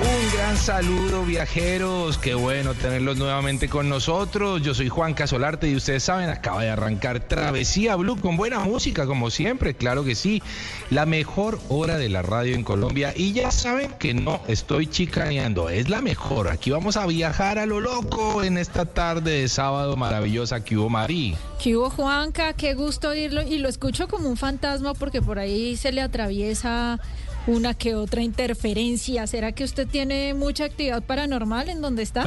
Un gran saludo viajeros, qué bueno tenerlos nuevamente con nosotros. Yo soy Juan Casolarte y ustedes saben, acaba de arrancar Travesía Blue con buena música como siempre, claro que sí. La mejor hora de la radio en Colombia y ya saben que no estoy chicaneando, es la mejor. Aquí vamos a viajar a lo loco en esta tarde de sábado maravillosa que hubo Marí. ¿Qué hubo, Juanca? Qué gusto oírlo. Y lo escucho como un fantasma porque por ahí se le atraviesa una que otra interferencia. ¿Será que usted tiene mucha actividad paranormal en donde está?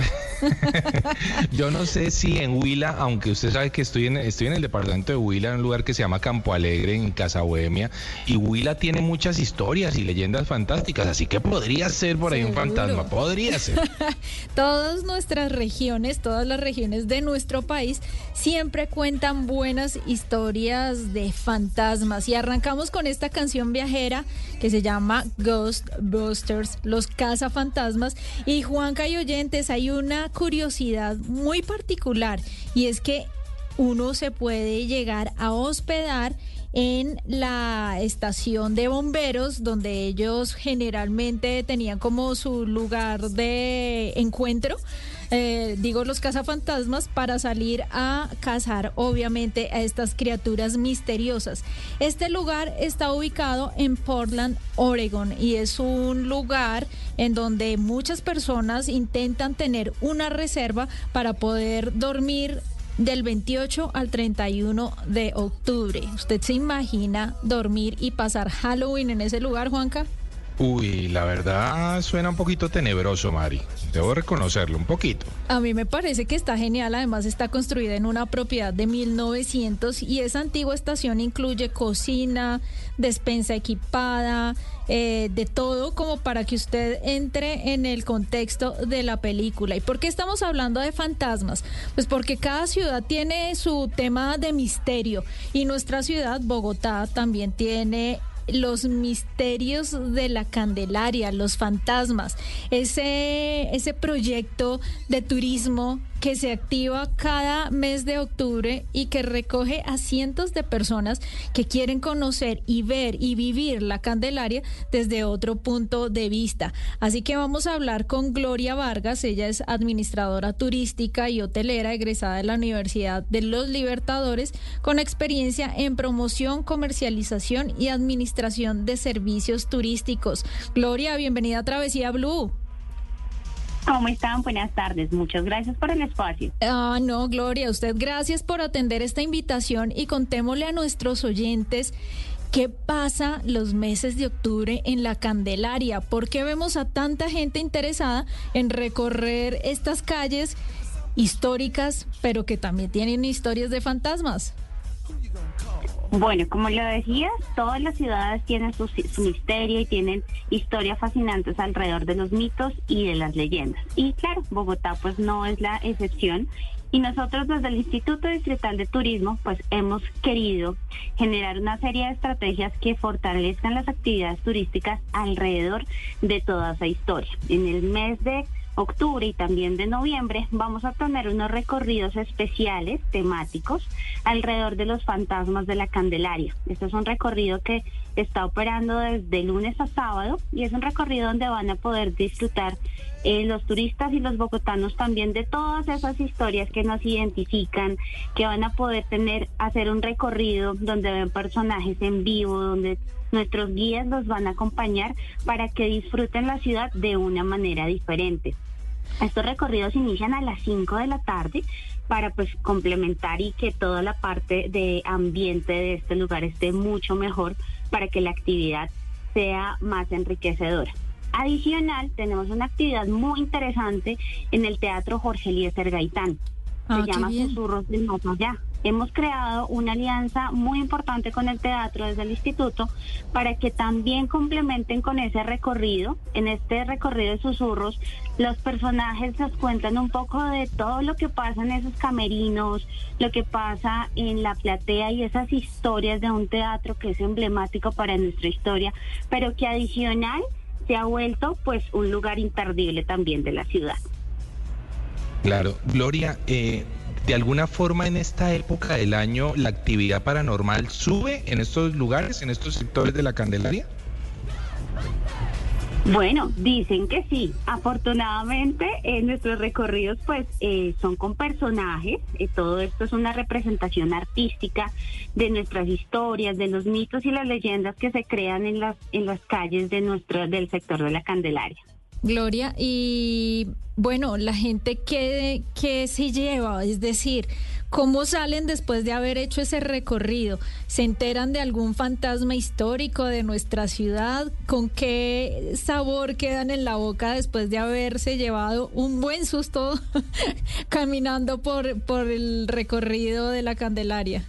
Yo no sé si en Huila, aunque usted sabe que estoy en, estoy en el departamento de Huila, en un lugar que se llama Campo Alegre, en Casa Bohemia, y Huila tiene muchas historias y leyendas fantásticas, así que podría ser por ahí un fantasma, podría ser. Todas nuestras regiones, todas las regiones de nuestro país siempre cuentan buenas historias de fantasmas. Y arrancamos con esta canción viajera que se llama Ghostbusters, los cazafantasmas. Y Juanca y oyentes, hay una curiosidad muy particular y es que uno se puede llegar a hospedar en la estación de bomberos, donde ellos generalmente tenían como su lugar de encuentro. eh, digo los cazafantasmas para salir a cazar obviamente a estas criaturas misteriosas. Este lugar está ubicado en Portland, Oregon y es un lugar en donde muchas personas intentan tener una reserva para poder dormir del 28 al 31 de octubre. ¿Usted se imagina dormir y pasar Halloween en ese lugar, Juanca? Uy, la verdad suena un poquito tenebroso, Mari. Debo reconocerlo, un poquito. A mí me parece que está genial, además está construida en una propiedad de 1900 y esa antigua estación incluye cocina, despensa equipada, eh, de todo como para que usted entre en el contexto de la película. ¿Y por qué estamos hablando de fantasmas? Pues porque cada ciudad tiene su tema de misterio y nuestra ciudad, Bogotá, también tiene los misterios de la Candelaria, los fantasmas, ese, ese proyecto de turismo que se activa cada mes de octubre y que recoge a cientos de personas que quieren conocer y ver y vivir la Candelaria desde otro punto de vista. Así que vamos a hablar con Gloria Vargas, ella es administradora turística y hotelera egresada de la Universidad de los Libertadores con experiencia en promoción, comercialización y administración de servicios turísticos. Gloria, bienvenida a Travesía Blue. ¿Cómo están? Buenas tardes. Muchas gracias por el espacio. Ah, no, Gloria, usted gracias por atender esta invitación y contémosle a nuestros oyentes qué pasa los meses de octubre en la Candelaria. ¿Por qué vemos a tanta gente interesada en recorrer estas calles históricas, pero que también tienen historias de fantasmas? Bueno, como lo decías, todas las ciudades tienen su, su misterio y tienen historias fascinantes alrededor de los mitos y de las leyendas. Y claro, Bogotá pues no es la excepción. Y nosotros desde el Instituto Distrital de Turismo pues hemos querido generar una serie de estrategias que fortalezcan las actividades turísticas alrededor de toda esa historia. En el mes de octubre y también de noviembre vamos a tener unos recorridos especiales temáticos alrededor de los fantasmas de la Candelaria. Este es un recorrido que está operando desde lunes a sábado y es un recorrido donde van a poder disfrutar eh, los turistas y los bogotanos también de todas esas historias que nos identifican, que van a poder tener, hacer un recorrido donde ven personajes en vivo, donde nuestros guías los van a acompañar para que disfruten la ciudad de una manera diferente. Estos recorridos inician a las 5 de la tarde para pues complementar y que toda la parte de ambiente de este lugar esté mucho mejor para que la actividad sea más enriquecedora. Adicional, tenemos una actividad muy interesante en el Teatro Jorge Eliezer Gaitán. Ah, Se qué llama. Susurros del Más Allá. Hemos creado una alianza muy importante con el teatro desde el instituto para que también complementen con ese recorrido. En este recorrido de susurros, los personajes nos cuentan un poco de todo lo que pasa en esos camerinos, lo que pasa en la platea y esas historias de un teatro que es emblemático para nuestra historia, pero que adicional se ha vuelto pues un lugar imperdible también de la ciudad. Claro, Gloria, eh, de alguna forma en esta época del año la actividad paranormal sube en estos lugares, en estos sectores de la Candelaria. Bueno, dicen que sí. Afortunadamente, en nuestros recorridos, pues, eh, son con personajes. Eh, todo esto es una representación artística de nuestras historias, de los mitos y las leyendas que se crean en las en las calles de nuestro del sector de la Candelaria. Gloria, y bueno, la gente que, que se lleva, es decir, ¿cómo salen después de haber hecho ese recorrido? ¿Se enteran de algún fantasma histórico de nuestra ciudad? ¿Con qué sabor quedan en la boca después de haberse llevado un buen susto caminando por, por el recorrido de la Candelaria?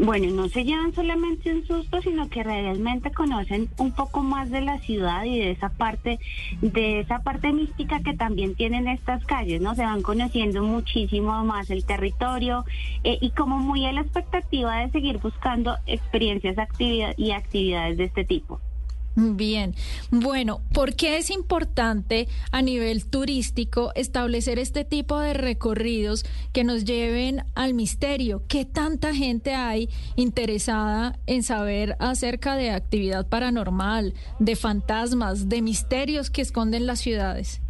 Bueno, no se llevan solamente un susto, sino que realmente conocen un poco más de la ciudad y de esa parte, de esa parte mística que también tienen estas calles, ¿no? Se van conociendo muchísimo más el territorio eh, y como muy a la expectativa de seguir buscando experiencias y actividades de este tipo. Bien, bueno, ¿por qué es importante a nivel turístico establecer este tipo de recorridos que nos lleven al misterio? ¿Qué tanta gente hay interesada en saber acerca de actividad paranormal, de fantasmas, de misterios que esconden las ciudades?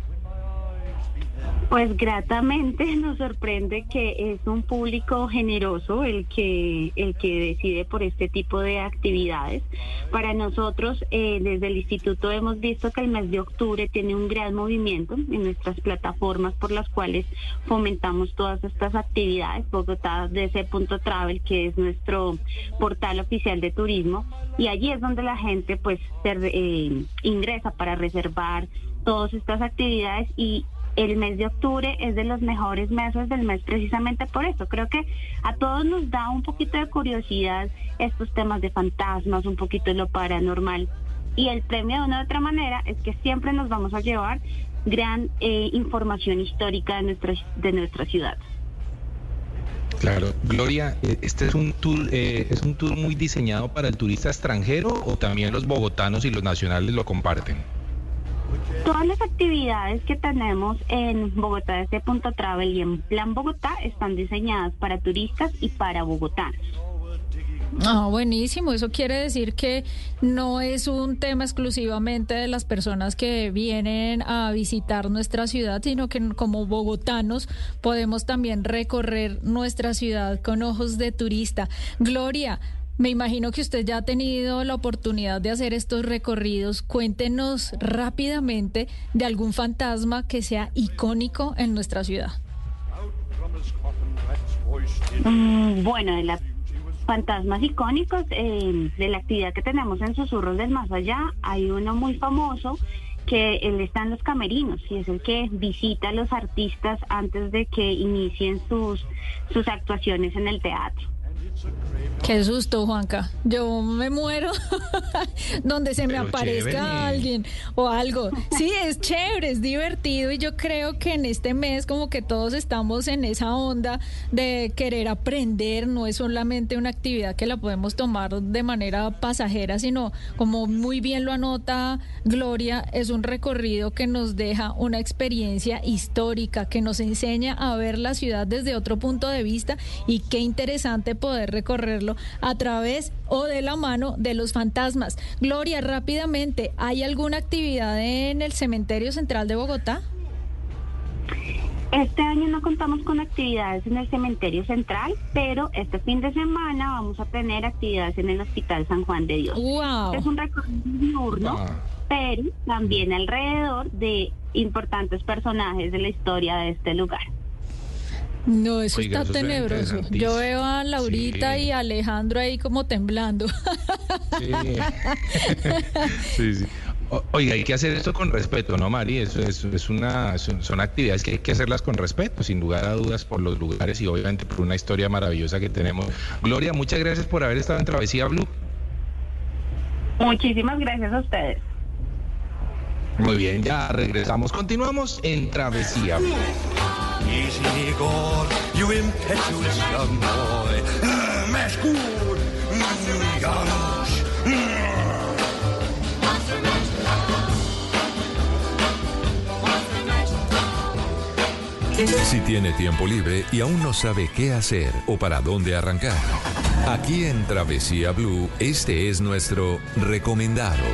Pues gratamente nos sorprende que es un público generoso el que el que decide por este tipo de actividades. Para nosotros eh, desde el instituto hemos visto que el mes de octubre tiene un gran movimiento en nuestras plataformas por las cuales fomentamos todas estas actividades. Bogotá DC. Travel que es nuestro portal oficial de turismo y allí es donde la gente pues se, eh, ingresa para reservar todas estas actividades y el mes de octubre es de los mejores meses del mes precisamente por eso. Creo que a todos nos da un poquito de curiosidad estos temas de fantasmas, un poquito de lo paranormal. Y el premio de una u otra manera es que siempre nos vamos a llevar gran eh, información histórica de nuestra, de nuestra ciudad. Claro, Gloria, eh, este es un tour, eh, es un tour muy diseñado para el turista extranjero o también los bogotanos y los nacionales lo comparten. Todas las actividades que tenemos en Bogotá desde Punto Travel y en Plan Bogotá están diseñadas para turistas y para bogotanos. Ah, buenísimo. Eso quiere decir que no es un tema exclusivamente de las personas que vienen a visitar nuestra ciudad, sino que como bogotanos podemos también recorrer nuestra ciudad con ojos de turista. Gloria, me imagino que usted ya ha tenido la oportunidad de hacer estos recorridos. Cuéntenos rápidamente de algún fantasma que sea icónico en nuestra ciudad. Mm, bueno, de los fantasmas icónicos eh, de la actividad que tenemos en Susurros del Más Allá, hay uno muy famoso que él está en los camerinos y es el que visita a los artistas antes de que inicien sus, sus actuaciones en el teatro. Qué susto, Juanca. Yo me muero donde se me Pero aparezca chévere. alguien o algo. Sí, es chévere, es divertido y yo creo que en este mes como que todos estamos en esa onda de querer aprender. No es solamente una actividad que la podemos tomar de manera pasajera, sino como muy bien lo anota Gloria, es un recorrido que nos deja una experiencia histórica, que nos enseña a ver la ciudad desde otro punto de vista y qué interesante poder recorrer recorrerlo a través o de la mano de los fantasmas. Gloria, rápidamente, ¿hay alguna actividad en el cementerio central de Bogotá? Este año no contamos con actividades en el cementerio central, pero este fin de semana vamos a tener actividades en el Hospital San Juan de Dios. Wow. Es un recorrido diurno, Ah. pero también alrededor de importantes personajes de la historia de este lugar. No, eso Oiga, está eso tenebroso. Yo veo a Laurita Sí. y a Alejandro ahí como temblando. Sí. Sí, sí. O- Oiga, hay que hacer esto con respeto, ¿no, Mari? Eso es, es una, son, son actividades que hay que hacerlas con respeto, sin lugar a dudas, por los lugares y obviamente por una historia maravillosa que tenemos. Gloria, muchas gracias por haber estado en Travesía Blue. Muchísimas gracias a ustedes. Muy bien, ya regresamos. Continuamos en Travesía Blue. You impetuous young boy. Mm. Mm, Janusz. Si tiene tiempo libre y aún no sabe qué hacer o para dónde arrancar. Aquí en Travesía Blue, este es nuestro recomendado.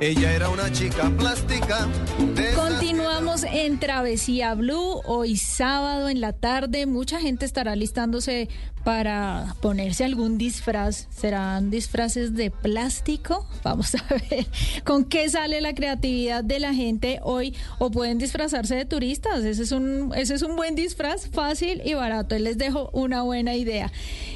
Ella era una chica plástica. Continuamos en Travesía Blue, hoy sábado en la tarde. Mucha gente estará listándose para ponerse algún disfraz. ¿Serán disfraces de plástico? Vamos a ver con qué sale la creatividad de la gente hoy. O pueden disfrazarse de turistas. Ese es un, ese es un buen disfraz, fácil y barato. Les dejo una buena idea.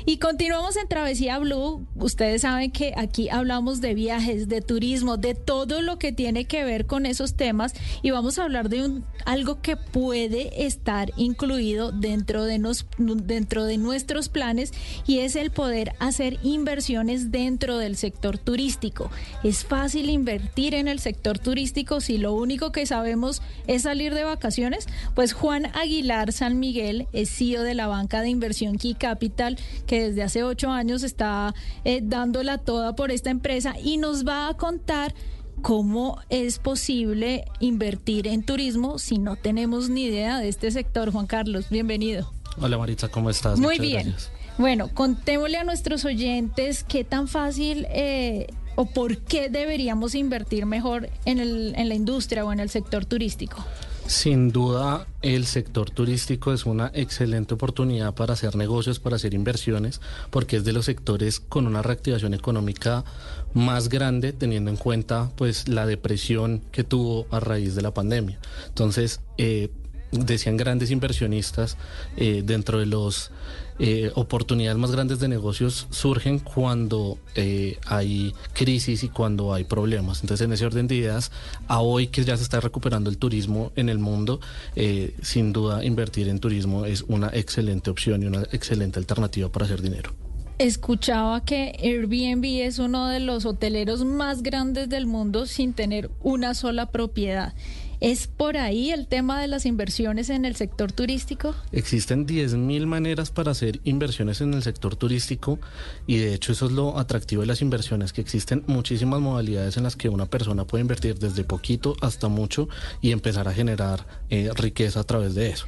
Y continuamos en Travesía Blue. Ustedes saben que aquí hablamos de viajes, de turismo, de todo lo que tiene que ver con esos temas y vamos a hablar de un, algo que puede estar incluido dentro de, nos, dentro de nuestros planes y es el poder hacer inversiones dentro del sector turístico. Es fácil invertir en el sector turístico si lo único que sabemos es salir de vacaciones. Pues Juan Aguilar San Miguel es CEO de la banca de inversión Key Capital que desde hace ocho años está eh, dándola toda por esta empresa y nos va a contar cómo es posible invertir en turismo si no tenemos ni idea de este sector. Juan Carlos, bienvenido. Hola Maritza, ¿cómo estás? Muy Muchas bien. gracias. Bueno, contémosle a nuestros oyentes qué tan fácil eh, o por qué deberíamos invertir mejor en, el, en la industria o en el sector turístico. Sin duda, el sector turístico es una excelente oportunidad para hacer negocios, para hacer inversiones, porque es de los sectores con una reactivación económica más grande, teniendo en cuenta pues la depresión que tuvo a raíz de la pandemia. Entonces, eh, decían grandes inversionistas, eh, dentro de los eh, oportunidades más grandes de negocios surgen cuando eh, hay crisis y cuando hay problemas. Entonces, en ese orden de ideas, a hoy que ya se está recuperando el turismo en el mundo, eh, sin duda invertir en turismo es una excelente opción y una excelente alternativa para hacer dinero. Escuchaba que Airbnb es uno de los hoteleros más grandes del mundo sin tener una sola propiedad. ¿Es por ahí el tema de las inversiones en el sector turístico? Existen 10.000 maneras para hacer inversiones en el sector turístico y de hecho eso es lo atractivo de las inversiones, que existen muchísimas modalidades en las que una persona puede invertir desde poquito hasta mucho y empezar a generar eh, riqueza a través de eso.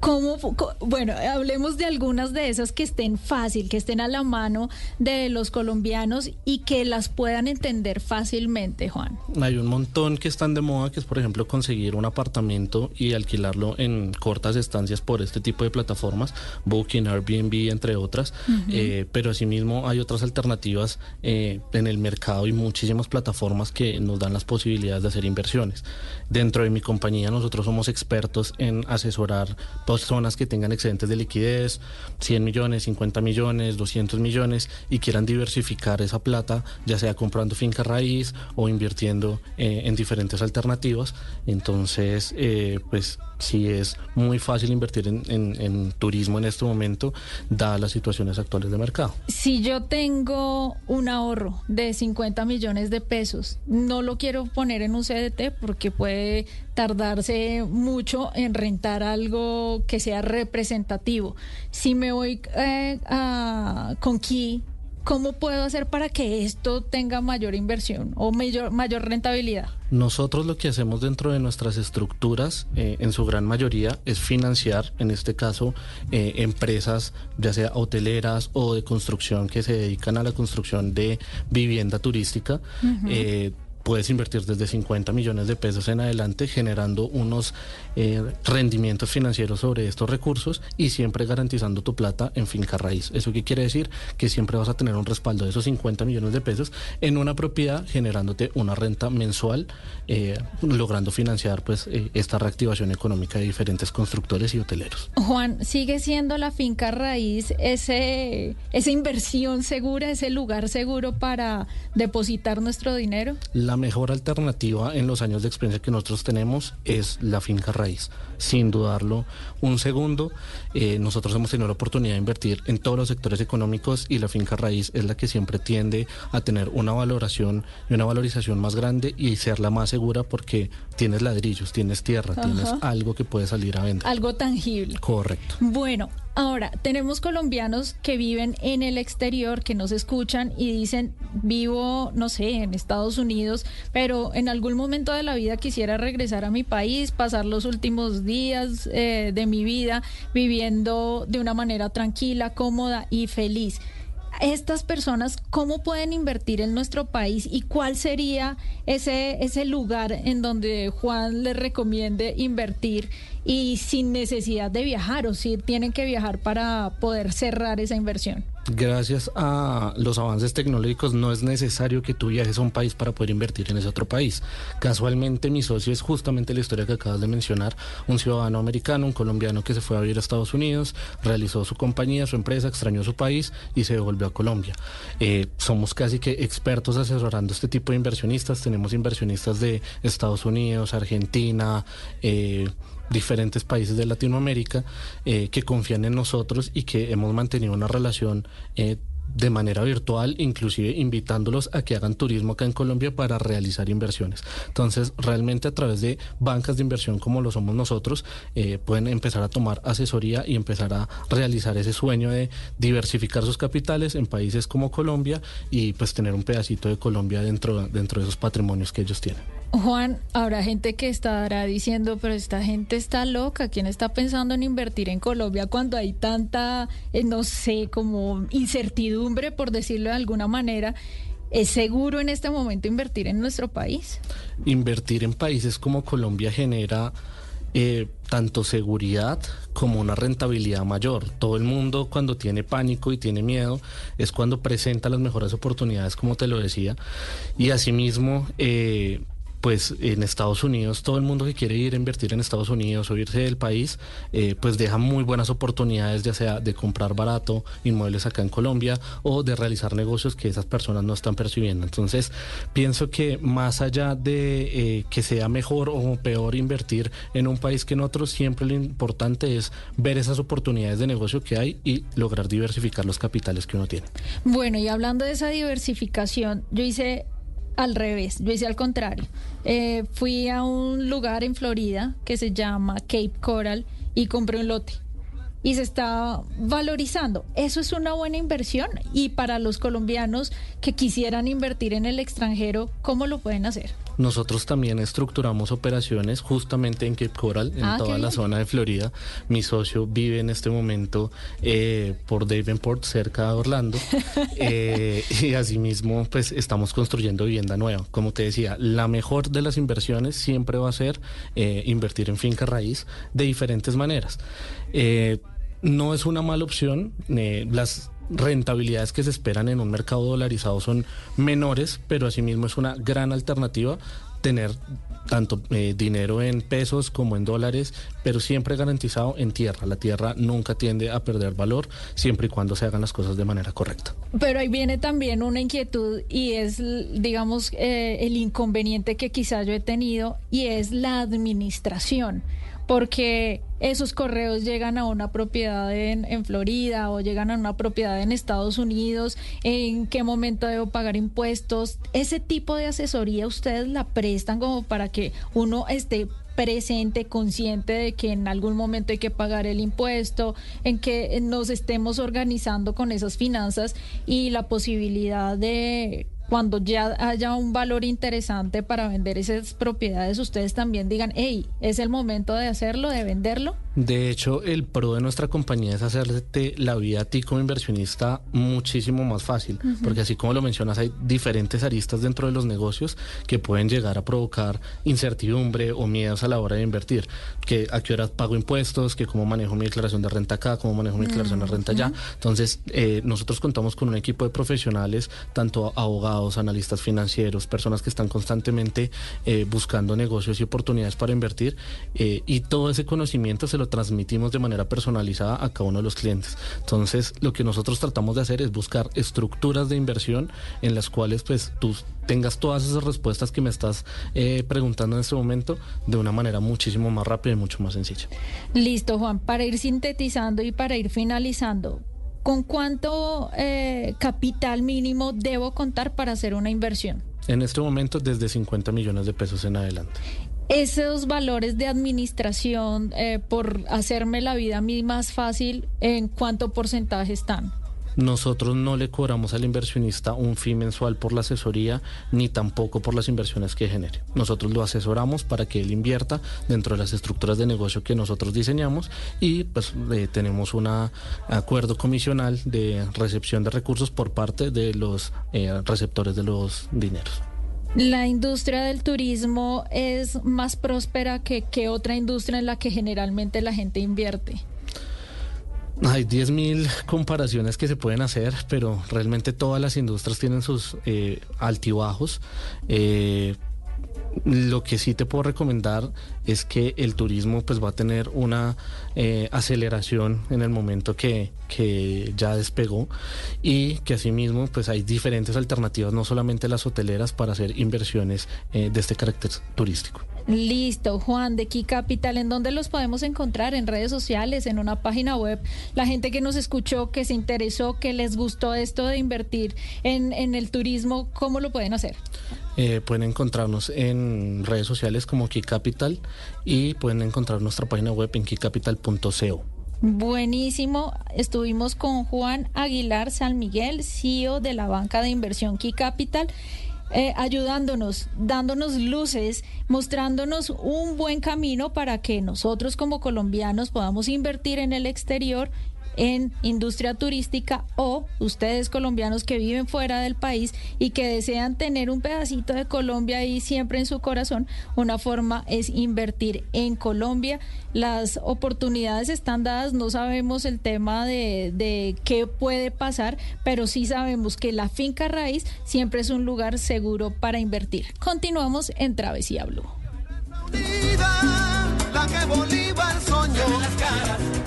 ¿Cómo, bueno, hablemos de algunas de esas que estén fácil, que estén a la mano de los colombianos y que las puedan entender fácilmente, Juan. Hay un montón que están de moda, que es por ejemplo conseguir un apartamento y alquilarlo en cortas estancias por este tipo de plataformas, Booking, Airbnb, entre otras. Eh, pero asimismo hay otras alternativas eh, en el mercado y muchísimas plataformas que nos dan las posibilidades de hacer inversiones. Dentro de mi compañía nosotros somos expertos en asesorar personas que tengan excedentes de liquidez, 100 millones, 50 millones, 200 millones y quieran diversificar esa plata, ya sea comprando finca raíz o invirtiendo eh, en diferentes alternativas. Entonces, eh, pues sí es muy fácil invertir en, en- turismo en este momento, dadas las situaciones actuales de mercado. Si yo tengo un ahorro de 50 millones de pesos, no lo quiero poner en un CDT porque puede tardarse mucho en rentar algo que sea representativo. Si me voy eh, a, con Key, ¿cómo puedo hacer para que esto tenga mayor inversión o mayor, mayor rentabilidad? Nosotros lo que hacemos dentro de nuestras estructuras, eh, en su gran mayoría, es financiar, en este caso, eh, empresas, ya sea hoteleras o de construcción que se dedican a la construcción de vivienda turística. Eh, puedes invertir desde 50 millones de pesos en adelante generando unos eh, rendimientos financieros sobre estos recursos y siempre garantizando tu plata en finca raíz. ¿Eso qué quiere decir? Que siempre vas a tener un respaldo de esos 50 millones de pesos en una propiedad generándote una renta mensual, eh, logrando financiar pues eh, esta reactivación económica de diferentes constructores y hoteleros. Juan, ¿sigue siendo la finca raíz ese, esa inversión segura, ese lugar seguro para depositar nuestro dinero? La mejor alternativa en los años de experiencia que nosotros tenemos es la finca raíz, sin dudarlo un segundo. eh, nosotros hemos tenido la oportunidad de invertir en todos los sectores económicos y la finca raíz es la que siempre tiende a tener una valoración y una valorización más grande y ser la más segura porque tienes ladrillos, tienes tierra, tienes algo que puedes salir a vender. Algo tangible. Correcto. Bueno, ahora tenemos colombianos que viven en el exterior, que nos escuchan y dicen, vivo, no sé, en Estados Unidos, pero en algún momento de la vida quisiera regresar a mi país, pasar los últimos días eh, de mi vida viviendo de una manera tranquila, cómoda y feliz. Estas personas, ¿cómo pueden invertir en nuestro país y cuál sería ese, ese lugar en donde Juan les recomiende invertir y sin necesidad de viajar o si tienen que viajar para poder cerrar esa inversión? Gracias a los avances tecnológicos no es necesario que tú viajes a un país para poder invertir en ese otro país. Casualmente mi socio es justamente la historia que acabas de mencionar, un ciudadano americano, un colombiano que se fue a vivir a Estados Unidos, realizó su compañía, su empresa, extrañó su país y se devolvió a Colombia. Eh, somos casi que expertos asesorando este tipo de inversionistas, tenemos inversionistas de Estados Unidos, Argentina, eh, diferentes países de Latinoamérica eh, que confían en nosotros y que hemos mantenido una relación eh, de manera virtual, inclusive invitándolos a que hagan turismo acá en Colombia para realizar inversiones. Entonces, realmente a través de bancas de inversión como lo somos nosotros, eh, pueden empezar a tomar asesoría y empezar a realizar ese sueño de diversificar sus capitales en países como Colombia y pues tener un pedacito de Colombia dentro, dentro de esos patrimonios que ellos tienen. Juan, habrá gente que estará diciendo, pero esta gente está loca, ¿quién está pensando en invertir en Colombia cuando hay tanta, eh, no sé, como incertidumbre, por decirlo de alguna manera? ¿Es seguro en este momento invertir en nuestro país? invertir en países como Colombia genera eh, tanto seguridad como una rentabilidad mayor. Todo el mundo cuando tiene pánico y tiene miedo es cuando presenta las mejores oportunidades, como te lo decía. Y asimismo, eh, pues en Estados Unidos, todo el mundo que quiere ir a invertir en Estados Unidos o irse del país, eh, pues deja muy buenas oportunidades, ya sea de comprar barato inmuebles acá en Colombia o de realizar negocios que esas personas no están percibiendo. Entonces, pienso que más allá de eh, que sea mejor o peor invertir en un país que en otro, siempre lo importante es ver esas oportunidades de negocio que hay y lograr diversificar los capitales que uno tiene. Bueno, y hablando de esa diversificación, yo hice al revés, yo hice al contrario. Eh, fui a un lugar en Florida que se llama Cape Coral y compré un lote. Y se está valorizando. Eso es una buena inversión. Y para los colombianos que quisieran invertir en el extranjero, ¿cómo lo pueden hacer? Nosotros también estructuramos operaciones justamente en Cape Coral, en Ah, toda la zona de Florida. Mi socio vive en este momento eh, por Davenport, cerca de Orlando. Eh, y asimismo, pues estamos construyendo vivienda nueva. Como te decía, la mejor de las inversiones siempre va a ser eh, invertir en finca raíz de diferentes maneras. No es una mala opción. eh, las rentabilidades que se esperan en un mercado dolarizado son menores, pero asimismo es una gran alternativa tener tanto eh, dinero en pesos como en dólares, pero siempre garantizado en tierra. La tierra nunca tiende a perder valor siempre y cuando se hagan las cosas de manera correcta. Pero ahí viene también una inquietud y es, digamos, eh, el inconveniente que quizá yo he tenido y es la administración porque esos correos llegan a una propiedad en, en, Florida o llegan a una propiedad en Estados Unidos, en qué momento debo pagar impuestos. Ese tipo de asesoría ustedes la prestan como para que uno esté presente, consciente de que en algún momento hay que pagar el impuesto, en que nos estemos organizando con esas finanzas y la posibilidad de cuando ya haya un valor interesante para vender esas propiedades, ustedes también digan, hey, es el momento de hacerlo, de venderlo? De hecho, el pro de nuestra compañía es hacerte la vida a ti como inversionista muchísimo más fácil, porque así como lo mencionas, hay diferentes aristas dentro de los negocios que pueden llegar a provocar incertidumbre o miedos a la hora de invertir, que a qué hora pago impuestos, que cómo manejo mi declaración de renta acá, cómo manejo mi declaración de renta allá. Entonces, eh, nosotros contamos con un equipo de profesionales, tanto abogados, analistas financieros, personas que están constantemente eh, buscando negocios y oportunidades para invertir, eh, y todo ese conocimiento se lo transmitimos de manera personalizada a cada uno de los clientes. Entonces, lo que nosotros tratamos de hacer es buscar estructuras de inversión en las cuales pues tú tengas todas esas respuestas que me estás eh, preguntando en este momento de una manera muchísimo más rápida y mucho más sencilla. Listo, Juan, para ir sintetizando y para ir finalizando, ¿con cuánto eh, capital mínimo debo contar para hacer una inversión? En este momento desde 50 millones de pesos en adelante esos valores de administración eh, por hacerme la vida a mí más fácil, ¿en cuánto porcentaje están? Nosotros no le cobramos al inversionista un fee mensual por la asesoría ni tampoco por las inversiones que genere. Nosotros lo asesoramos para que él invierta dentro de las estructuras de negocio que nosotros diseñamos y pues eh, tenemos un acuerdo comisional de recepción de recursos por parte de los eh, receptores de los dineros. La industria del turismo es más próspera que, que otra industria en la que generalmente la gente invierte. Hay 10.000 comparaciones que se pueden hacer, pero realmente todas las industrias tienen sus eh, altibajos. Eh, lo que sí te puedo recomendar es que el turismo pues va a tener una eh, aceleración en el momento que, que, ya despegó y que asimismo pues hay diferentes alternativas, no solamente las hoteleras, para hacer inversiones de este carácter turístico. Listo, Juan, de Key Capital, ¿en dónde los podemos encontrar? ¿En redes sociales, en una página web? La gente que nos escuchó, que se interesó, que les gustó esto de invertir en, el turismo, ¿cómo lo pueden hacer? Eh, pueden encontrarnos en redes sociales como Key Capital y pueden encontrar nuestra página web en keycapital.co. Buenísimo. Estuvimos con Juan Aguilar San Miguel, CEO de la banca de inversión Key Capital. Eh, ayudándonos, dándonos luces, mostrándonos un buen camino para que nosotros como colombianos podamos invertir en el exterior en industria turística o ustedes colombianos que viven fuera del país y que desean tener un pedacito de Colombia ahí siempre en su corazón, una forma es invertir en Colombia. Las oportunidades están dadas, no sabemos el tema de, de qué puede pasar, pero sí sabemos que la finca raíz siempre es un lugar seguro para invertir. Continuamos en Travesía Blue. La que Bolívar siembra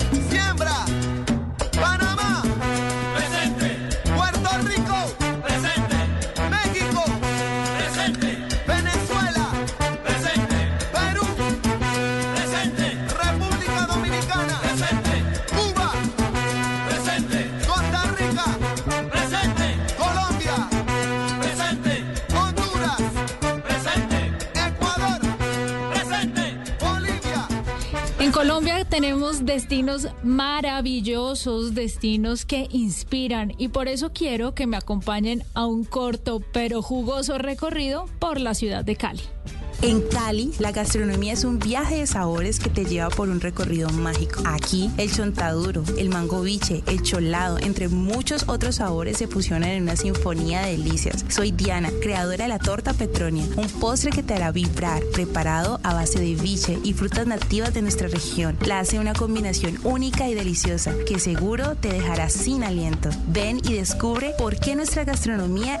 tenemos destinos maravillosos, destinos que inspiran y por eso quiero que me acompañen a un corto pero jugoso recorrido por la ciudad de Cali. En Cali, la gastronomía es un viaje de sabores que te lleva por un recorrido mágico. Aquí, el chontaduro, el mango biche, el cholado, entre muchos otros sabores se fusionan en una sinfonía de delicias. Soy Diana, creadora de la torta Petronia, un postre que te hará vibrar, preparado a base de biche y frutas nativas de nuestra región. La hace una combinación única y deliciosa que seguro te dejará sin aliento. Ven y descubre por qué nuestra gastronomía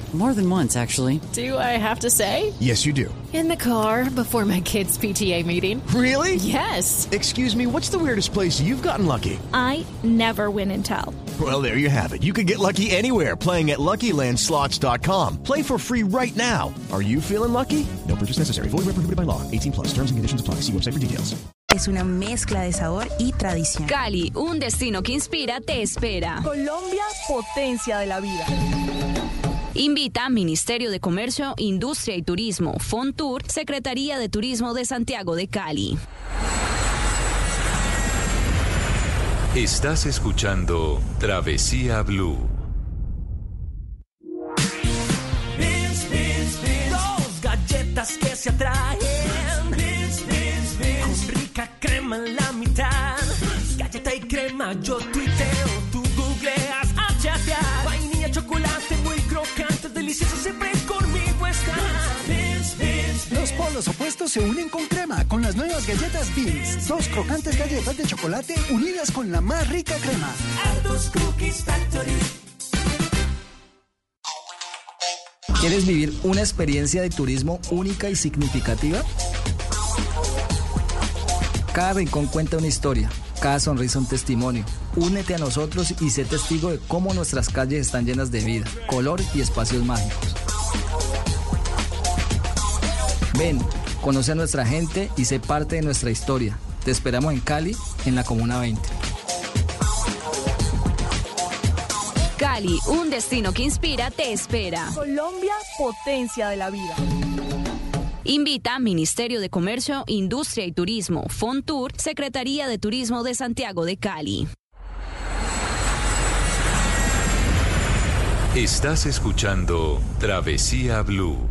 More than once, actually. Do I have to say? Yes, you do. In the car before my kids' PTA meeting. Really? Yes. Excuse me, what's the weirdest place you've gotten lucky? I never win and tell. Well, there you have it. You can get lucky anywhere playing at LuckyLandSlots.com. Play for free right now. Are you feeling lucky? No purchase necessary. Void where prohibited by law. 18 plus. Terms and conditions apply. See website for details. Es una mezcla de sabor y tradición. Cali, un destino que inspira, te espera. Colombia, potencia de la vida. Invita Ministerio de Comercio, Industria y Turismo, Fontur, Secretaría de Turismo de Santiago de Cali. Estás escuchando Travesía Blue. Beans, beans, beans. Dos galletas que se atraen. Con rica crema en la mitad. Galleta y crema, yo tuiteo, delicioso, siempre conmigo está. Beans, beans, Los polos opuestos se unen con crema con las nuevas galletas Beans. Dos crocantes galletas de chocolate unidas con la más rica crema. Aldos Cookies Factory. ¿Quieres vivir una experiencia de turismo única y significativa? Cada rincón cuenta una historia, cada sonrisa un testimonio. Únete a nosotros y sé testigo de cómo nuestras calles están llenas de vida, color y espacios mágicos. Ven, conoce a nuestra gente y sé parte de nuestra historia. Te esperamos en Cali, en la Comuna 20. Cali, un destino que inspira, te espera. Colombia, potencia de la vida. Invita Ministerio de Comercio, Industria y Turismo, Fontur, Secretaría de Turismo de Santiago de Cali. Estás escuchando Travesía Blue.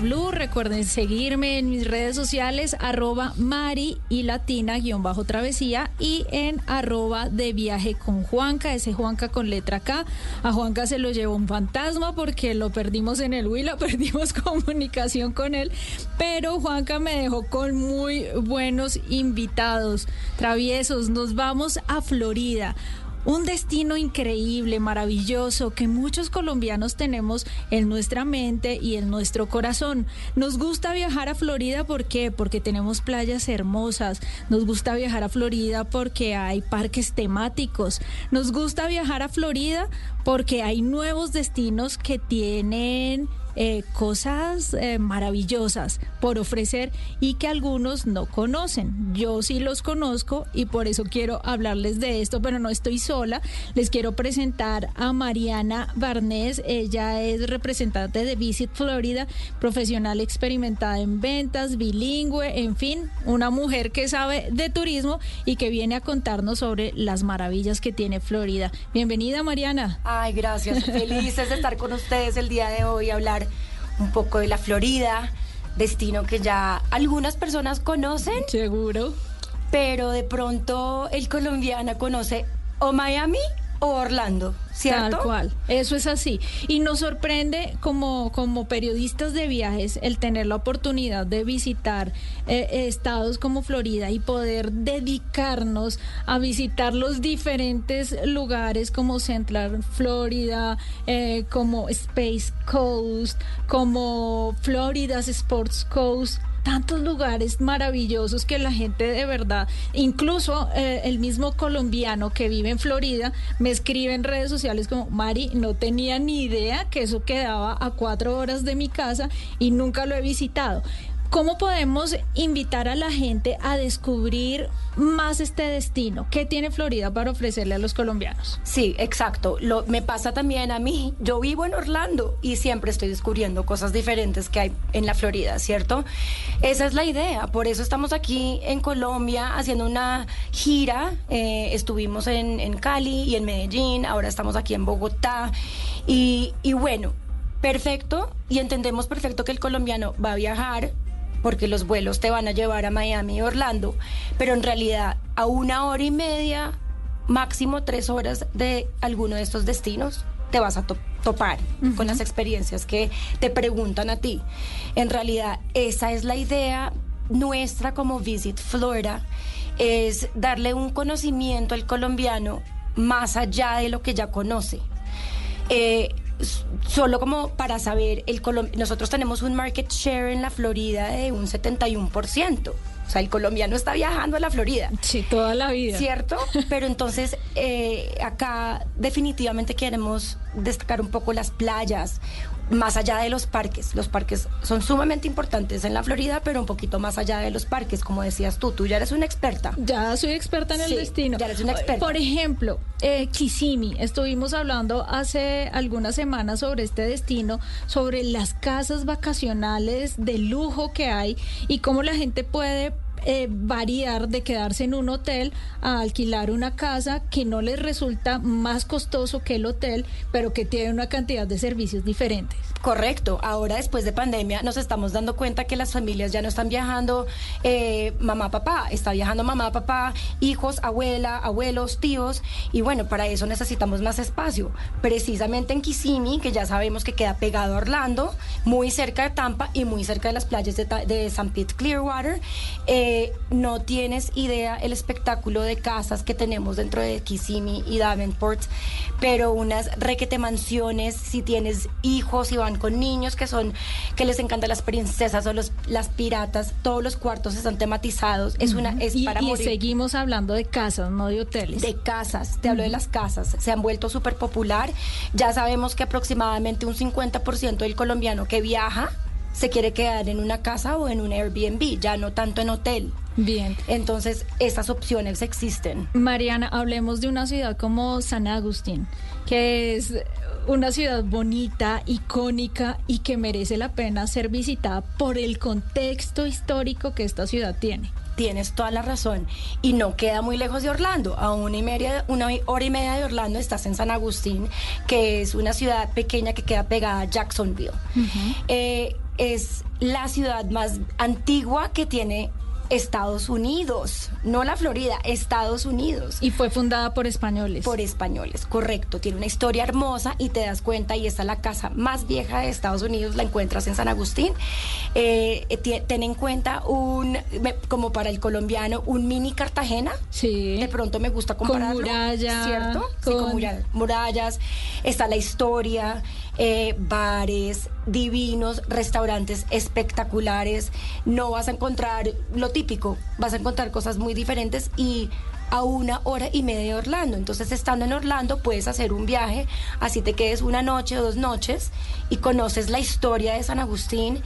Blue. Recuerden seguirme en mis redes sociales, arroba Mari y Latina guion bajo travesía y en arroba de viaje con Juanca, ese Juanca con letra K. A Juanca se lo llevó un fantasma porque lo perdimos en el Huila, perdimos comunicación con él, pero Juanca me dejó con muy buenos invitados, traviesos. Nos vamos a Florida. Un destino increíble, maravilloso, que muchos colombianos tenemos en nuestra mente y en nuestro corazón. Nos gusta viajar a Florida, ¿por qué? Porque tenemos playas hermosas. Nos gusta viajar a Florida porque hay parques temáticos. Nos gusta viajar a Florida porque hay nuevos destinos que tienen eh, cosas eh, maravillosas por ofrecer y que algunos no conocen. Yo sí los conozco y por eso quiero hablarles de esto, pero no estoy sola. Les quiero presentar a Mariana Barnés. Ella es representante de Visit Florida, profesional experimentada en ventas, bilingüe, en fin, una mujer que sabe de turismo y que viene a contarnos sobre las maravillas que tiene Florida. Bienvenida, Mariana. Ay, gracias. Felices de estar con ustedes el día de hoy, hablar un poco de la Florida, destino que ya algunas personas conocen. Seguro. Pero de pronto el colombiano conoce o Miami o Orlando, ¿cierto? Tal cual, eso es así. Y nos sorprende como, como periodistas de viajes el tener la oportunidad de visitar eh, estados como Florida y poder dedicarnos a visitar los diferentes lugares como Central Florida, eh, como Space Coast, como Florida's Sports Coast tantos lugares maravillosos que la gente de verdad, incluso eh, el mismo colombiano que vive en Florida, me escribe en redes sociales como, Mari, no tenía ni idea que eso quedaba a cuatro horas de mi casa y nunca lo he visitado. ¿Cómo podemos invitar a la gente a descubrir más este destino? ¿Qué tiene Florida para ofrecerle a los colombianos? Sí, exacto. Me pasa también a mí. Yo vivo en Orlando y siempre estoy descubriendo cosas diferentes que hay en la Florida, ¿cierto? Esa es la idea. Por eso estamos aquí en Colombia haciendo una gira. Eh, estuvimos en, Cali y en Medellín. Ahora estamos aquí en Bogotá. Y bueno, perfecto. Y entendemos perfecto que el colombiano va a viajar porque los vuelos te van a llevar a Miami y Orlando, pero en realidad a una hora y media, máximo tres horas de alguno de estos destinos, te vas a topar uh -huh. con las experiencias que te preguntan a ti. En realidad, esa es la idea nuestra como Visit Florida, es darle un conocimiento al colombiano más allá de lo que ya conoce. Eh, solo como para saber, el nosotros tenemos un market share en la Florida de un 71%. O sea, el colombiano está viajando a la Florida. Sí, toda la vida. ¿Cierto? Pero entonces eh, acá definitivamente queremos destacar un poco las playas, más allá de los parques. Los parques son sumamente importantes en la Florida, pero un poquito más allá de los parques, como decías tú. Tú ya eres una experta. Ya soy experta en el Sí, destino. ya eres una experta. Por ejemplo, eh, Kissimmee. Estuvimos hablando hace algunas semanas sobre este destino, sobre las casas vacacionales de lujo que hay y cómo la gente puede eh, variar de quedarse en un hotel a alquilar una casa que no les resulta más costoso que el hotel, pero que tiene una cantidad de servicios diferentes. Correcto. Ahora, después de pandemia, nos estamos dando cuenta que las familias ya no están viajando eh, mamá, papá. Está viajando mamá, papá, hijos, abuela, abuelos, tíos. Y bueno, para eso necesitamos más espacio. Precisamente en Kissimmee, que ya sabemos que queda pegado a Orlando, muy cerca de Tampa y muy cerca de las playas de, de San Pete Clearwater, eh, no tienes idea el espectáculo de casas que tenemos dentro de Kissimmee y Davenport, pero unas requete mansiones, si tienes hijos y van con niños que son, que les encantan las princesas o los, las piratas, todos los cuartos están tematizados, es una, es y, para y morir. seguimos hablando de casas, no de hoteles. De casas, te hablo de las casas, se han vuelto súper popular. Ya sabemos que aproximadamente un 50% del colombiano que viaja se quiere quedar en una casa o en un Airbnb, ya no tanto en hotel. Bien. Entonces, esas opciones existen. Mariana, hablemos de una ciudad como San Agustín, que es una ciudad bonita, icónica y que merece la pena ser visitada por el contexto histórico que esta ciudad tiene. Tienes toda la razón. Y no queda muy lejos de Orlando. A una, y media, una hora y media de Orlando estás en San Agustín, que es una ciudad pequeña que queda pegada a Jacksonville. Eh, es la ciudad más antigua que tiene Estados Unidos, no la Florida, Estados Unidos. Y fue fundada por españoles. Por españoles, correcto. Tiene una historia hermosa y te das cuenta, y esta es la casa más vieja de Estados Unidos, la encuentras en San Agustín. Eh, ten en cuenta un, como para el colombiano, un mini Cartagena. Sí. De pronto me gusta compararlo. muralla, ¿Cierto? Sí, con con- muralla- murallas. Está la historia, eh, bares divinos, restaurantes espectaculares. No vas a encontrar lo típico, vas a encontrar cosas muy diferentes y a una hora y media de Orlando. Entonces, estando en Orlando, puedes hacer un viaje, así te quedes una noche o dos noches y conoces la historia de San Agustín.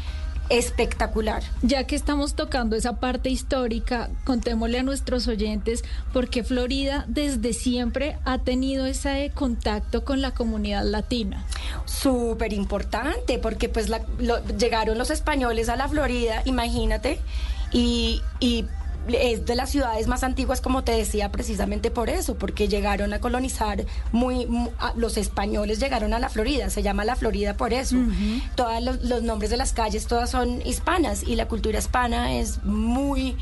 Espectacular. Ya que estamos tocando esa parte histórica, contémosle a nuestros oyentes por qué Florida desde siempre ha tenido ese contacto con la comunidad latina. Súper importante, porque pues la- lo- llegaron los españoles a la Florida, imagínate, y, y es de las ciudades más antiguas, como te decía, precisamente por eso, porque llegaron a colonizar muy, los españoles llegaron a la Florida, se llama la Florida por eso. Todos los, los nombres de las calles, todas son hispanas, y la cultura hispana es muy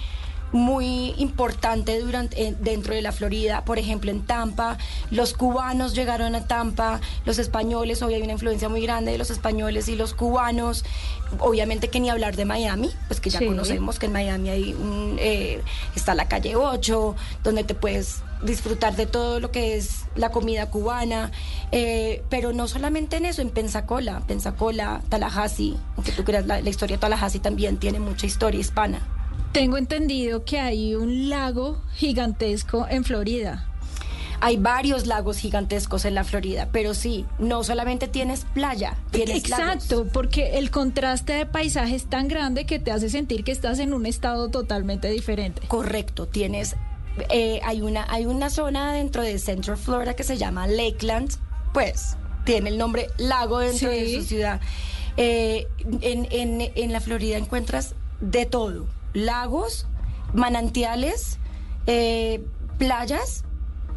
muy importante durante, dentro de la Florida, por ejemplo en Tampa, los cubanos llegaron a Tampa, los españoles, hoy hay una influencia muy grande de los españoles y los cubanos, obviamente que ni hablar de Miami, pues que ya Sí. conocemos que en Miami hay un, eh, está la calle 8, donde te puedes disfrutar de todo lo que es la comida cubana, eh, pero no solamente en eso, en Pensacola, Pensacola, Tallahassee, aunque tú creas, la, la historia de Tallahassee también tiene mucha historia hispana. Tengo entendido que hay un lago gigantesco en Florida. Hay varios lagos gigantescos en la Florida, pero sí, no solamente tienes playa, tienes lagos. Exacto, porque el contraste de paisaje es tan grande que te hace sentir que estás en un estado totalmente diferente. Correcto, tienes eh, hay una hay una zona dentro de Central Florida que se llama Lakeland, pues tiene el nombre lago dentro de su ciudad. Eh, en, en, en la Florida encuentras de todo, lagos, manantiales, eh, playas,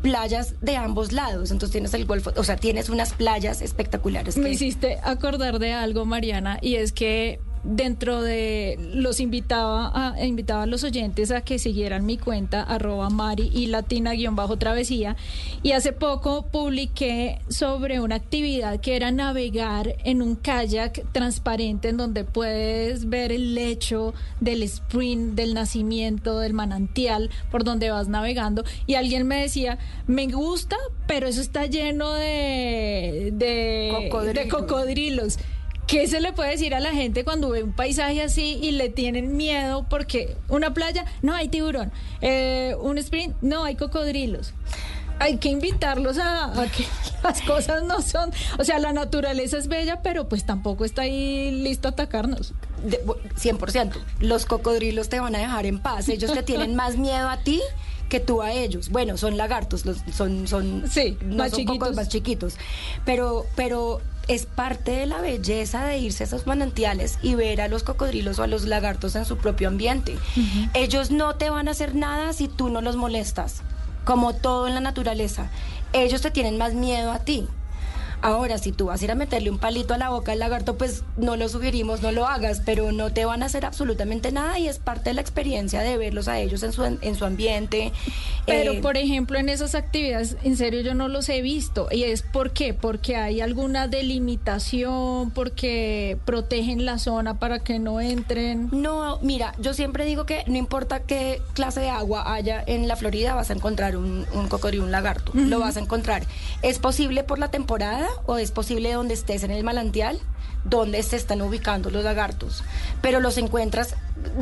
playas de ambos lados. Entonces tienes el Golfo, o sea, tienes unas playas espectaculares. Me hiciste acordar de algo, Mariana, y es que dentro de los invitaba a, invitaba a los oyentes a que siguieran mi cuenta arroba mari y latina guion bajo travesía. Y hace poco publiqué sobre una actividad que era navegar en un kayak transparente en donde puedes ver el lecho del spring del nacimiento del manantial por donde vas navegando. Y alguien me decía me gusta pero eso está lleno de de de cocodrilos ¿Qué se le puede decir a la gente cuando ve un paisaje así y le tienen miedo porque una playa no hay tiburón, eh, un sprint no hay cocodrilos? Hay que invitarlos a, a que las cosas no son, o sea, la naturaleza es bella, pero pues tampoco está ahí listo a atacarnos. de- bu- 100%. Los cocodrilos te van a dejar en paz. Ellos te tienen más miedo a ti que tú a ellos. Bueno, son lagartos, los- son, son, Sí, no más son cocos chiquitos. más chiquitos. Pero, pero es parte de la belleza de irse a esos manantiales y ver a los cocodrilos o a los lagartos en su propio ambiente. Ellos no te van a hacer nada si tú no los molestas, como todo en la naturaleza. Ellos te tienen más miedo a ti. Ahora, si tú vas a ir a meterle un palito a la boca al lagarto, pues no lo sugerimos, no lo hagas, pero no te van a hacer absolutamente nada y es parte de la experiencia de verlos a ellos en su, en su ambiente. Pero, Eh, por ejemplo, en esas actividades, en serio, yo no los he visto. ¿Y es por qué? Porque hay alguna delimitación, porque protegen la zona para que no entren. No, mira, yo siempre digo que no importa qué clase de agua haya en la Florida, vas a encontrar un, un cocodrilo, un lagarto. Lo vas a encontrar. ¿Es posible por la temporada o es posible donde estés en el manantial? donde se están ubicando los lagartos, pero los encuentras,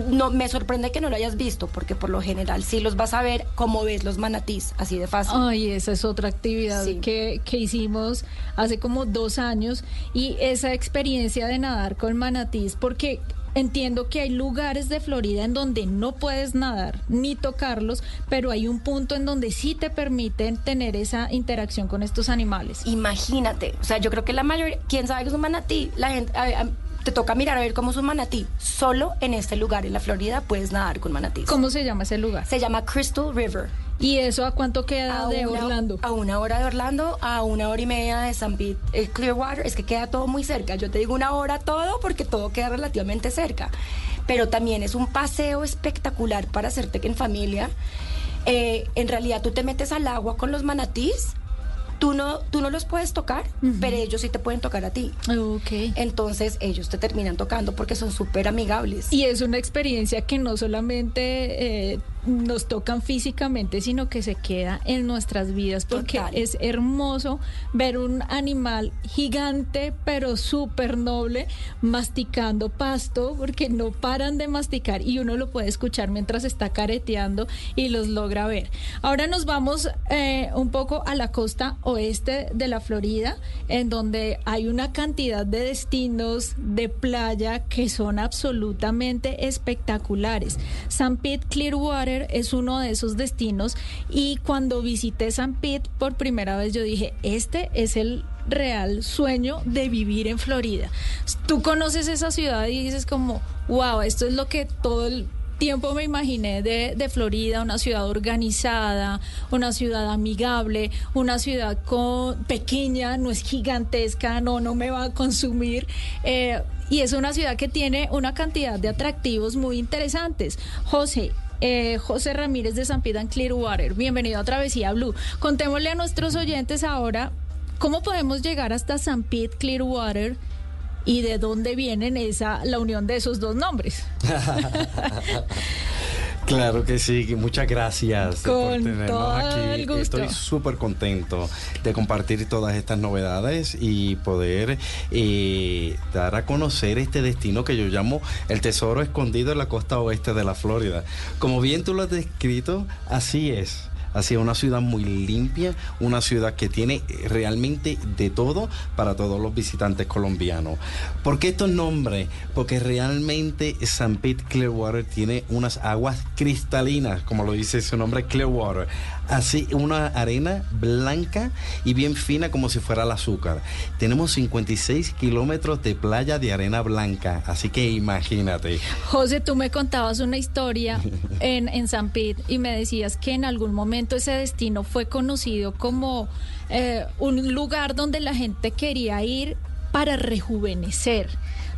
no me sorprende que no lo hayas visto, porque por lo general sí los vas a ver como ves los manatís, así de fácil. Ay, esa es otra actividad Sí. que, que hicimos hace como dos años y esa experiencia de nadar con manatís, porque entiendo que hay lugares de Florida en donde no puedes nadar ni tocarlos, pero hay un punto en donde sí te permiten tener esa interacción con estos animales. Imagínate, o sea, yo creo que la mayoría, ¿quién sabe que es un manatí? La gente, te toca mirar a ver cómo es un manatí. Solo en este lugar, en la Florida, puedes nadar con manatís. ¿Cómo se llama ese lugar? Se llama Crystal River. ¿Y eso a cuánto queda A de una- Orlando? A una hora de Orlando, a una hora y media de San Pete, eh, Clearwater. Es que queda todo muy cerca. Yo te digo una hora todo porque todo queda relativamente cerca. Pero también es un paseo espectacular para hacerte en familia. Eh, en realidad tú te metes al agua con los manatís. Tú no, tú no los puedes tocar, pero ellos sí te pueden tocar a ti. Ok. Entonces ellos te terminan tocando porque son súper amigables. Y es una experiencia que no solamente eh, nos tocan físicamente, sino que se queda en nuestras vidas, porque Total. es hermoso ver un animal gigante, pero súper noble, masticando pasto, porque no paran de masticar y uno lo puede escuchar mientras está careteando y los logra ver. Ahora nos vamos eh, un poco a la costa oeste de la Florida, en donde hay una cantidad de destinos de playa que son absolutamente espectaculares. San Pete Clearwater es uno de esos destinos y cuando visité San Pete por primera vez yo dije, este es el real sueño de vivir en Florida. Tú conoces esa ciudad y dices como, wow, esto es lo que todo el tiempo me imaginé de, de Florida, una ciudad organizada, una ciudad amigable, una ciudad con, pequeña, no es gigantesca, no, no me va a consumir. eh, y es una ciudad que tiene una cantidad de atractivos muy interesantes. José, eh, José Ramírez de San and Clearwater, bienvenido a Travesía Blue. Contémosle a nuestros oyentes ahora cómo podemos llegar hasta San Pete Clearwater y de dónde vienen esa la unión de esos dos nombres. Claro que sí, muchas gracias por tenernos todo aquí. el gusto. Estoy súper contento de compartir todas estas novedades y poder eh, dar a conocer este destino que yo llamo el tesoro escondido en la costa oeste de la Florida. Como bien tú lo has descrito, así es. Es, una ciudad muy limpia, una ciudad que tiene eh, realmente de todo para todos los visitantes colombianos. ¿Por qué estos nombres? Porque realmente San Pete Clearwater tiene unas aguas cristalinas, como lo dice su nombre Clearwater. Así, una arena blanca y bien fina como si fuera el azúcar. Tenemos 56 kilómetros de playa de arena blanca, así que imagínate. José, tú me contabas una historia en, en San Pete y me decías que en algún momento ese destino fue conocido como eh, un lugar donde la gente quería ir para rejuvenecer,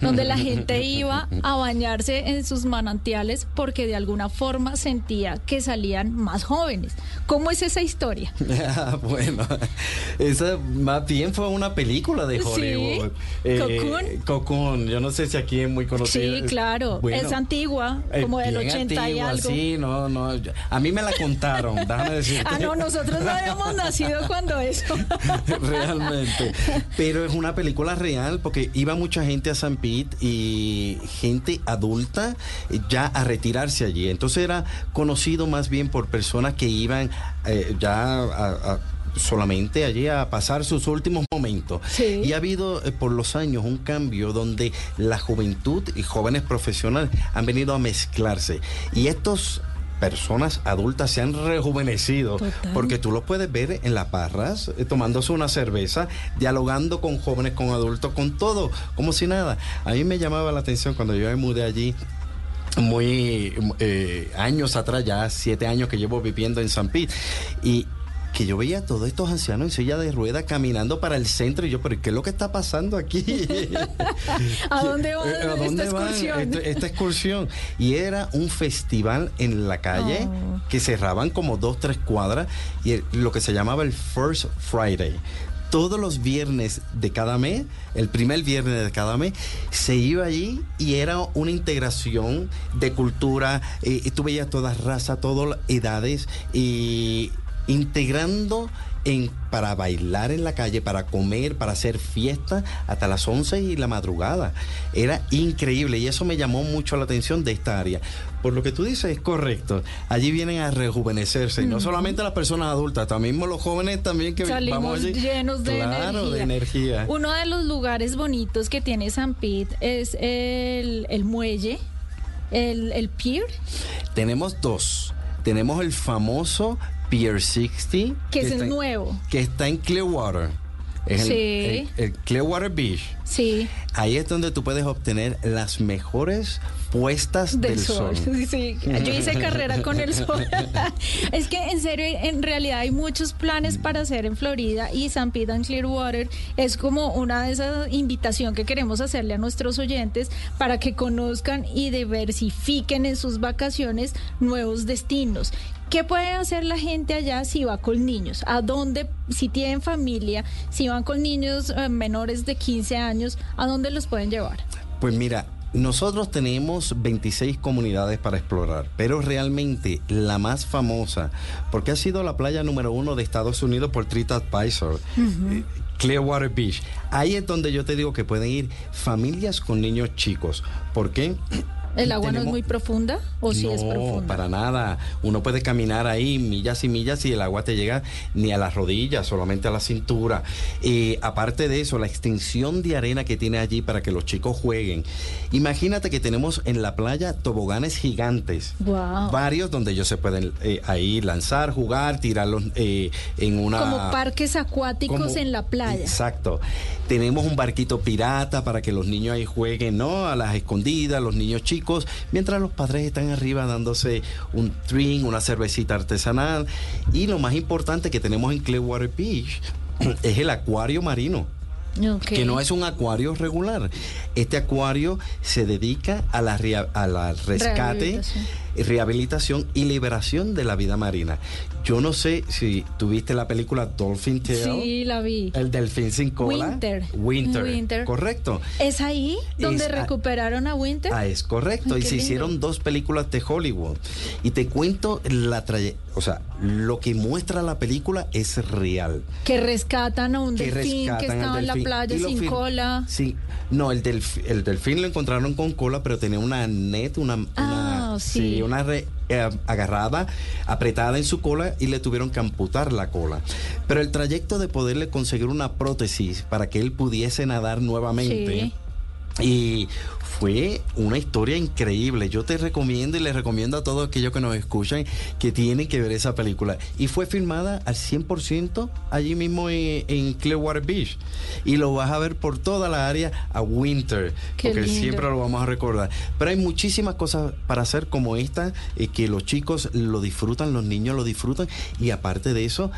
donde la gente iba a bañarse en sus manantiales porque de alguna forma sentía que salían más jóvenes. ¿Cómo es esa historia? Ah, bueno, esa más bien fue una película de Sí, Hollywood. Cocoon. Cocoon, yo no sé si aquí es muy conocido. Sí, claro, Bueno, es antigua, eh, como del bien 80 y algo. Sí, no, no. A mí me la contaron, déjame decirte. Ah, no, nosotros no habíamos nacido cuando eso. Realmente. Pero es una película real porque iba mucha gente a San Y gente adulta ya a retirarse allí. Entonces era conocido más bien por personas que iban eh, ya a- a- solamente allí a pasar sus últimos momentos. Y ha habido eh, por los años un cambio donde la juventud y jóvenes profesionales han venido a mezclarse. Y estos personas adultas se han rejuvenecido. Porque tú los puedes ver en las barras eh, tomándose una cerveza dialogando con jóvenes con adultos con todo como si nada. A mí me llamaba la atención cuando yo me mudé allí muy eh, años atrás, ya siete años que llevo viviendo en San Pete, y que yo veía a todos estos ancianos en silla de ruedas caminando para el centro y yo, pero ¿qué es lo que está pasando aquí? ¿A dónde va Eh, ¿A dónde esta van excursión? esta excursión? Y era un festival en la calle Oh. que cerraban como dos, tres cuadras y el- lo que se llamaba el First Friday. Todos los viernes de cada mes, el primer viernes de cada mes, se iba allí y era una integración de cultura. eh, y tú veías todas razas, todas las edades y integrando en, para bailar en la calle, para comer, para hacer fiesta hasta las 11 y la madrugada. Era increíble y eso me llamó mucho la atención de esta área. Por lo que tú dices es correcto. Allí vienen a rejuvenecerse, y no solamente las personas adultas, también los jóvenes también que Salimos vamos allí. llenos de claro, energía. de energía. Uno de los lugares bonitos que tiene San Pete es el, el muelle, el, el pier, Tenemos dos. Tenemos el famoso Pier 60, que es en- nuevo. que está en Clearwater. Es el- el Clearwater Beach. Sí, Ahí es donde tú puedes obtener las mejores puestas del, del, sol. sol. Sí, yo hice carrera con el sol. es que en serio, en realidad hay muchos planes para hacer en Florida y San Pete and Clearwater es como una de esas invitación que queremos hacerle a nuestros oyentes para que conozcan y diversifiquen en sus vacaciones nuevos destinos. ¿Qué puede hacer la gente allá si va con niños? ¿A dónde, si tienen familia, si van con niños eh, menores de 15 años, a dónde los pueden llevar? Pues mira, nosotros tenemos 26 comunidades para explorar, pero realmente la más famosa, porque ha sido la playa número uno de Estados Unidos por TripAdvisor, eh, Clearwater Beach. Ahí es donde yo te digo que pueden ir familias con niños chicos. ¿Por qué? ¿El agua no es muy profunda o si es no, profunda? para nada. Uno puede caminar ahí millas y millas y el agua te llega ni a las rodillas, solamente a la cintura. Eh, aparte de eso, la extensión de arena que tiene allí para que los chicos jueguen. Imagínate que tenemos en la playa toboganes gigantes. Wow. Varios donde ellos se pueden eh, ahí lanzar, jugar, tirarlos eh, en una... Como parques acuáticos como- en la playa. Exacto. Tenemos un barquito pirata para que los niños ahí jueguen, ¿no? A las escondidas, los niños chicos, mientras los padres están arriba dándose un drink, una cervecita artesanal. Y lo más importante que tenemos en Clearwater Beach es el acuario marino. Ok. Que no es un acuario regular. Este acuario se dedica a la, a la rescate Rehabilitación. y liberación de la vida marina. Yo no sé si tuviste la película Dolphin Tale. Sí, la vi. El delfín sin cola. Winter. Winter. Winter. Correcto. ¿Es ahí donde Es recuperaron a Winter? Ah, es correcto. Ay, y se lindo. hicieron dos películas de Hollywood. Y te cuento la trayectoria. O sea, lo que muestra la película es real. Que rescatan a un que delfín que estaba en la playa sin cola. Sí, no, el, delf- el delfín lo encontraron con cola, pero tenía una net, una, Ah, una- sí. una red eh, agarrada, apretada en su cola y le tuvieron que amputar la cola. Pero el trayecto de poderle conseguir una prótesis para que él pudiese nadar nuevamente. Sí. Y fue una historia increíble. Yo te recomiendo y les recomiendo a todos aquellos que nos escuchan que tienen que ver esa película. Y fue filmada al 100% allí mismo en, en Clearwater Beach. Y lo vas a ver por toda la área a Winter, Qué porque lindo. siempre lo vamos a recordar. Pero hay muchísimas cosas para hacer como esta, eh, que los chicos lo disfrutan, los niños lo disfrutan. Y aparte de eso,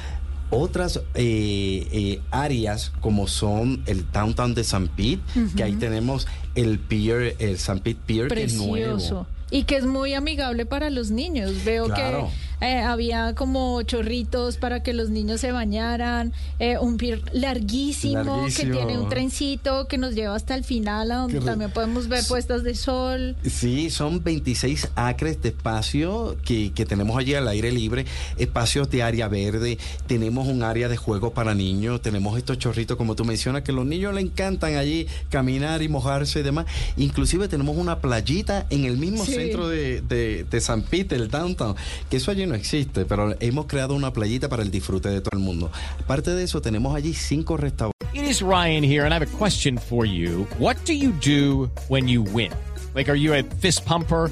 otras eh, eh, áreas como son el downtown de San Pete, que ahí tenemos el pier, el San Pete Pier, que es nuevo. Precioso. Y que es muy amigable para los niños. Veo Claro. que eh, había como chorritos para que los niños se bañaran, eh, un pier larguísimo, Larguísimo. que tiene un trencito que nos lleva hasta el final, a donde Qué también podemos ver puestas de sol. Sí, son 26 acres de espacio que, que tenemos allí al aire libre, espacios de área verde, tenemos un área de juego para niños, tenemos estos chorritos como tú mencionas, que a los niños les encantan allí caminar y mojarse y demás. Inclusive tenemos una playita en el mismo Sí. centro de, de, de San Pete, el downtown, que eso allí no existe, pero hemos creado una playita para el disfrute de todo el mundo. Aparte de eso, tenemos allí cinco restaurantes. It is Ryan here, and I have a question for you. What do you do when you win? Like, are you a fist pumper?